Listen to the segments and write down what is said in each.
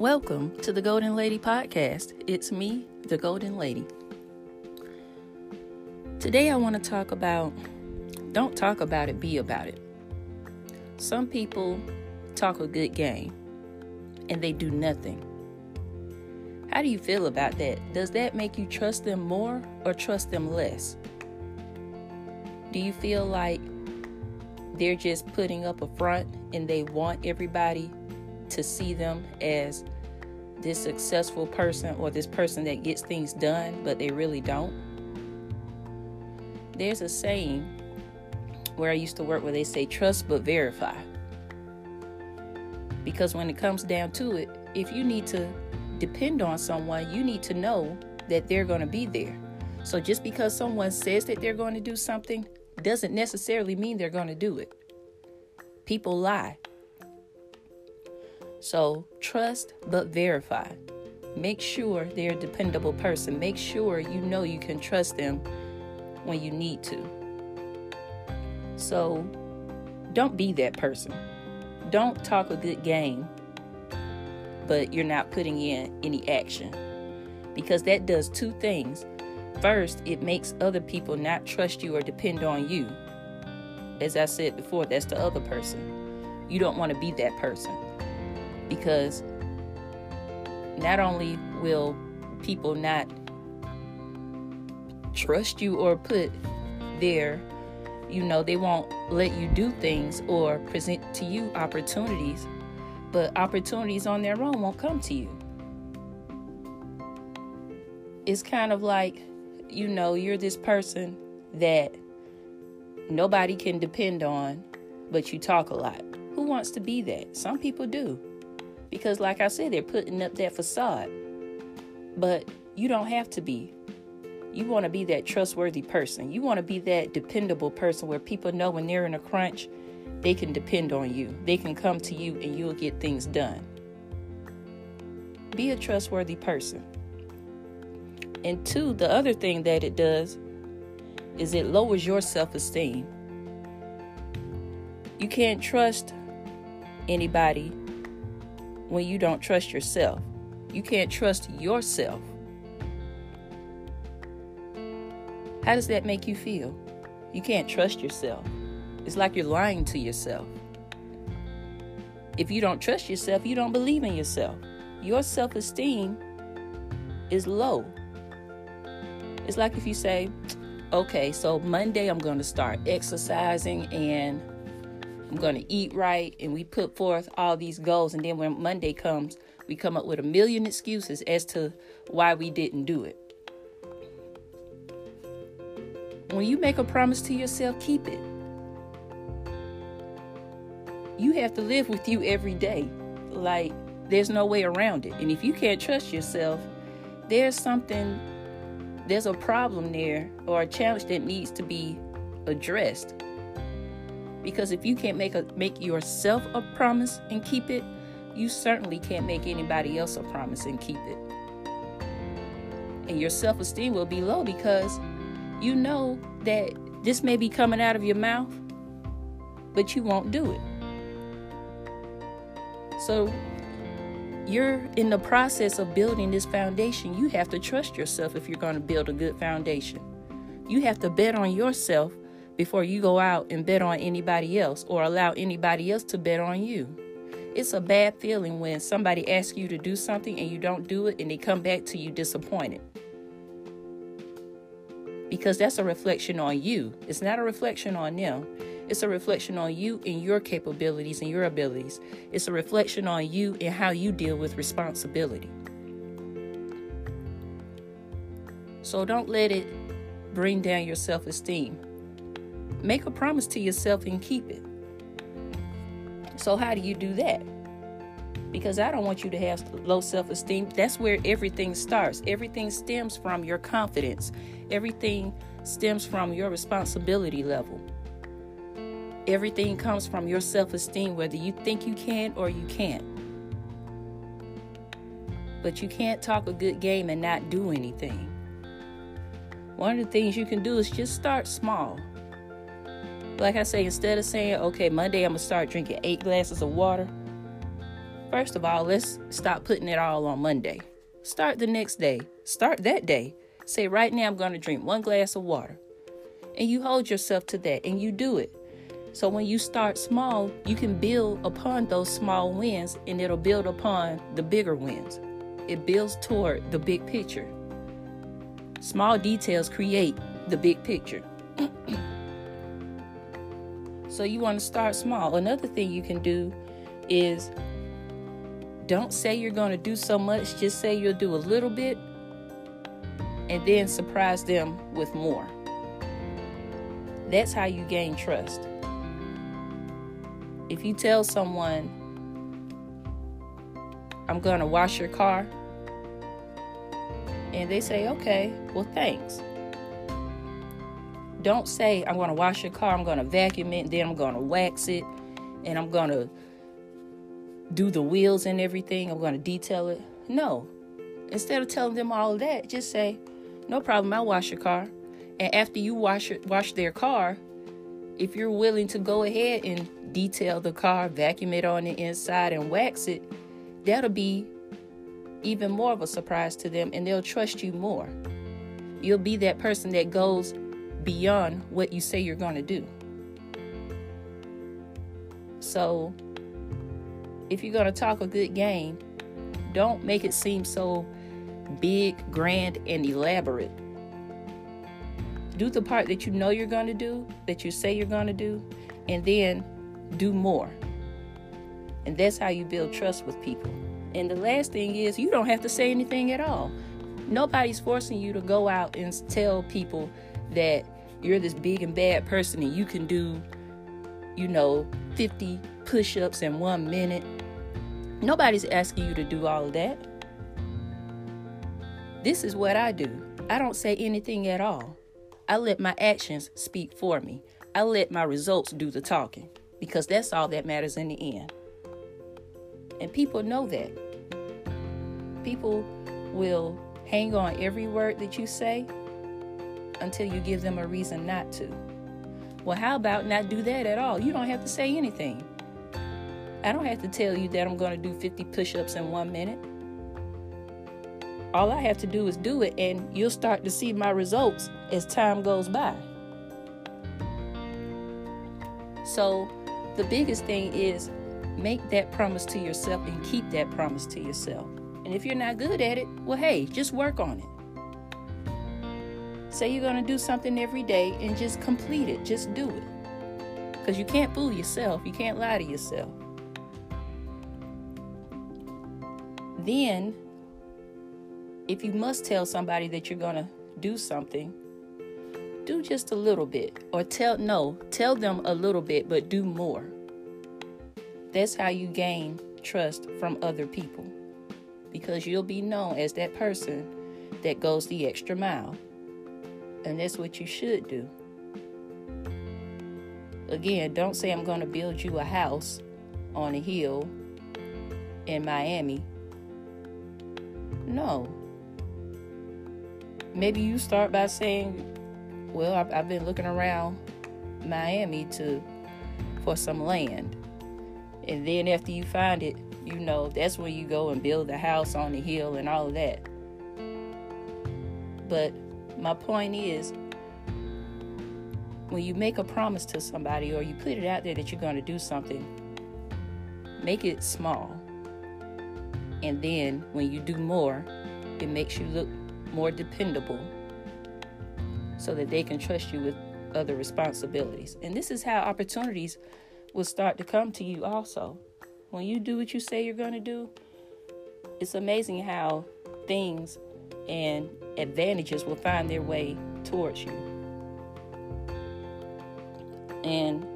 Welcome to the Goalden Lady Podcast. It's me, the Goalden Lady. Today I want to talk about don't talk about it, be about it. Some people talk a good game and they do nothing. How do you feel about that? Does that make you trust them more or trust them less? Do you feel like they're just putting up a front and they want everybody to see them as this successful person or this person that gets things done, but they really don't? There's a saying where I used to work where they say trust but verify. Because when it comes down to it, if you need to depend on someone, you need to know that they're going to be there. So just because someone says that they're going to do something doesn't necessarily mean they're going to do it. People lie. So trust but verify. Make sure they're a dependable person. Make sure you know you can trust them when you need to. So don't be that person. Don't talk a good game, but you're not putting in any action. Because that does two things. First, it makes other people not trust you or depend on you. As I said before, that's the other person. You don't want to be that person. Because not only will people not trust you or put their you know they won't let you do things or present to you opportunities but opportunities on their own won't come to you. It's kind of like you know you're this person that nobody can depend on but you talk a lot. Who wants to be that? Some people do because like i said they're putting up that facade but you don't have to be you want to be that trustworthy person. You want to be that dependable person where people know when they're in a crunch, they can depend on you. They can come to you and you'll get things done. Be a trustworthy person. And two, the other thing that it does is it lowers your self esteem. You can't trust anybody when you don't trust yourself. You can't trust yourself. How does that make you feel? You can't trust yourself. It's like you're lying to yourself. If you don't trust yourself, you don't believe in yourself. Your self esteem is low. It's like if you say, okay, so Monday I'm going to start exercising and I'm going to eat right, and we put forth all these goals, and then when Monday comes, we come up with a million excuses as to why we didn't do it. When you make a promise to yourself, keep it. You have to live with you every day. Like, there's no way around it. And if you can't trust yourself, there's something, there's a problem there or a challenge that needs to be addressed. Because if you can't make a make yourself a promise and keep it, you certainly can't make anybody else a promise and keep it. And your self-esteem will be low because you know that this may be coming out of your mouth, but you won't do it. So you're in the process of building this foundation. You have to trust yourself if you're going to build a good foundation. You have to bet on yourself before you go out and bet on anybody else or allow anybody else to bet on you. It's a bad feeling when somebody asks you to do something and you don't do it and they come back to you disappointed because that's a reflection on you. It's not a reflection on them. It's a reflection on you and your capabilities and your abilities. It's a reflection on you and how you deal with responsibility. So don't let it bring down your self esteem. Make a promise to yourself and keep it. So, how do you do that? because I don't want you to have low self esteem. That's where everything starts. Everything stems from your confidence, everything stems from your responsibility level. Everything comes from your self esteem, whether you think you can or you can't. But you can't talk a good game and not do anything. One of the things you can do is just start small. Like I say, instead of saying, okay, Monday I'm going to start drinking eight glasses of water, First of all, let's stop putting it all on Monday. Start the next day. Start that day. Say, right now, I'm going to drink one glass of water. And you hold yourself to that and you do it. So when you start small, you can build upon those small wins and it'll build upon the bigger wins. It builds toward the big picture. Small details create the big picture. so you want to start small. Another thing you can do is don't say you're going to do so much, just say you'll do a little bit and then surprise them with more. That's how you gain trust. If you tell someone, I'm going to wash your car, and they say, okay, well, thanks. Don't say, I'm going to wash your car, I'm going to vacuum it, then I'm going to wax it, and I'm going to do the wheels and everything, I'm going to detail it. No. Instead of telling them all of that, just say, no problem, I'll wash your car. And after you wash wash their car, if you're willing to go ahead and detail the car, vacuum it on the inside and wax it, that'll be even more of a surprise to them and they'll trust you more. You'll be that person that goes beyond what you say you're going to do. So, if you're going to talk a good game, don't make it seem so big, grand, and elaborate. Do the part that you know you're going to do, that you say you're going to do, and then do more. And that's how you build trust with people. And the last thing is, you don't have to say anything at all. Nobody's forcing you to go out and tell people that you're this big and bad person and you can do, you know, 50 push ups in one minute Nobody's asking you to do all of that. This is what I do. I don't say anything at all. I let my actions speak for me. I let my results do the talking because that's all that matters in the end. And people know that. People will hang on every word that you say until you give them a reason not to. Well, how about not do that at all? You don't have to say anything. I don't have to tell you that I'm going to do 50 push ups in one minute. All I have to do is do it, and you'll start to see my results as time goes by. So, the biggest thing is make that promise to yourself and keep that promise to yourself. And if you're not good at it, well, hey, just work on it. Say you're going to do something every day and just complete it, just do it. Because you can't fool yourself, you can't lie to yourself. Then, if you must tell somebody that you're going to do something, do just a little bit. Or tell, no, tell them a little bit, but do more. That's how you gain trust from other people. Because you'll be known as that person that goes the extra mile. And that's what you should do. Again, don't say I'm going to build you a house on a hill in Miami no. Maybe you start by saying, "Well, I've, I've been looking around Miami to for some land," and then after you find it, you know that's where you go and build a house on the hill and all of that. But my point is, when you make a promise to somebody or you put it out there that you're going to do something, make it small. And then when you do more, it makes you look more dependable so that they can trust you with other responsibilities. And this is how opportunities will start to come to you also. When you do what you say you're going to do, it's amazing how things and advantages will find their way towards you. And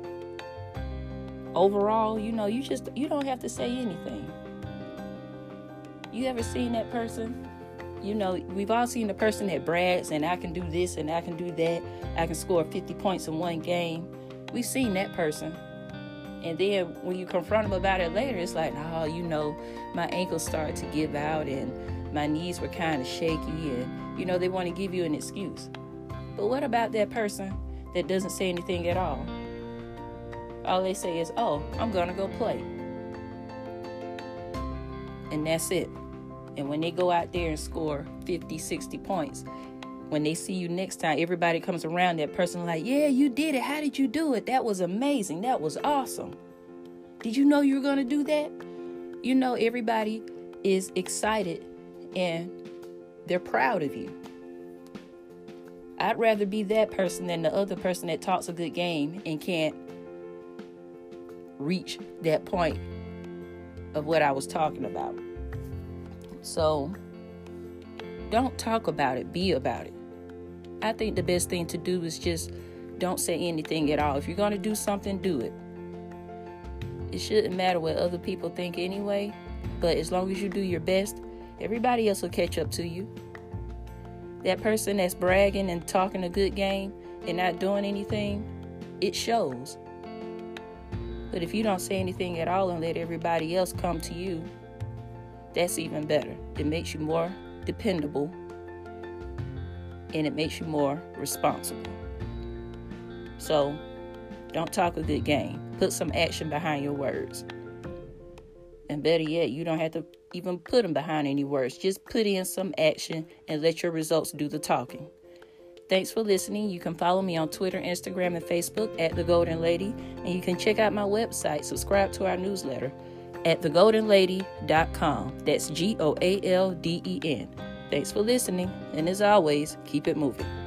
overall, you know, you just you don't have to say anything. You ever seen that person? You know, we've all seen the person that brags and I can do this and I can do that. I can score 50 points in one game. We've seen that person. And then when you confront them about it later, it's like, oh, you know, my ankles started to give out and my knees were kind of shaky. And, you know, they want to give you an excuse. But what about that person that doesn't say anything at all? All they say is, oh, I'm going to go play. and that's it. And when they go out there and score 50, 60 points, when they see you next time, everybody comes around that person like, yeah, you did it. How did you do it? That was amazing. That was awesome. Did you know you were going to do that? You know, everybody is excited and they're proud of you. I'd rather be that person than the other person that talks a good game and can't reach that point of what I was talking about. So don't talk about it, be about it. I think the best thing to do is just don't say anything at all. If you're going to do something, do it. It shouldn't matter what other people think anyway, but as long as you do your best, everybody else will catch up to you. That person that's bragging and talking a good game and not doing anything, it shows. But if you don't say anything at all and let everybody else come to you, that's even better. It makes you more dependable and it makes you more responsible. So, don't talk a good game. Put some action behind your words. And better yet, you don't have to even put them behind any words. Just put in some action and let your results do the talking. Thanks for listening. You can follow me on Twitter, Instagram, and Facebook at The Goalden Lady. And you can check out my website, subscribe to our newsletter at thegoaldenlady.com. That's G O A L D E N. Thanks for listening, and as always, keep it moving.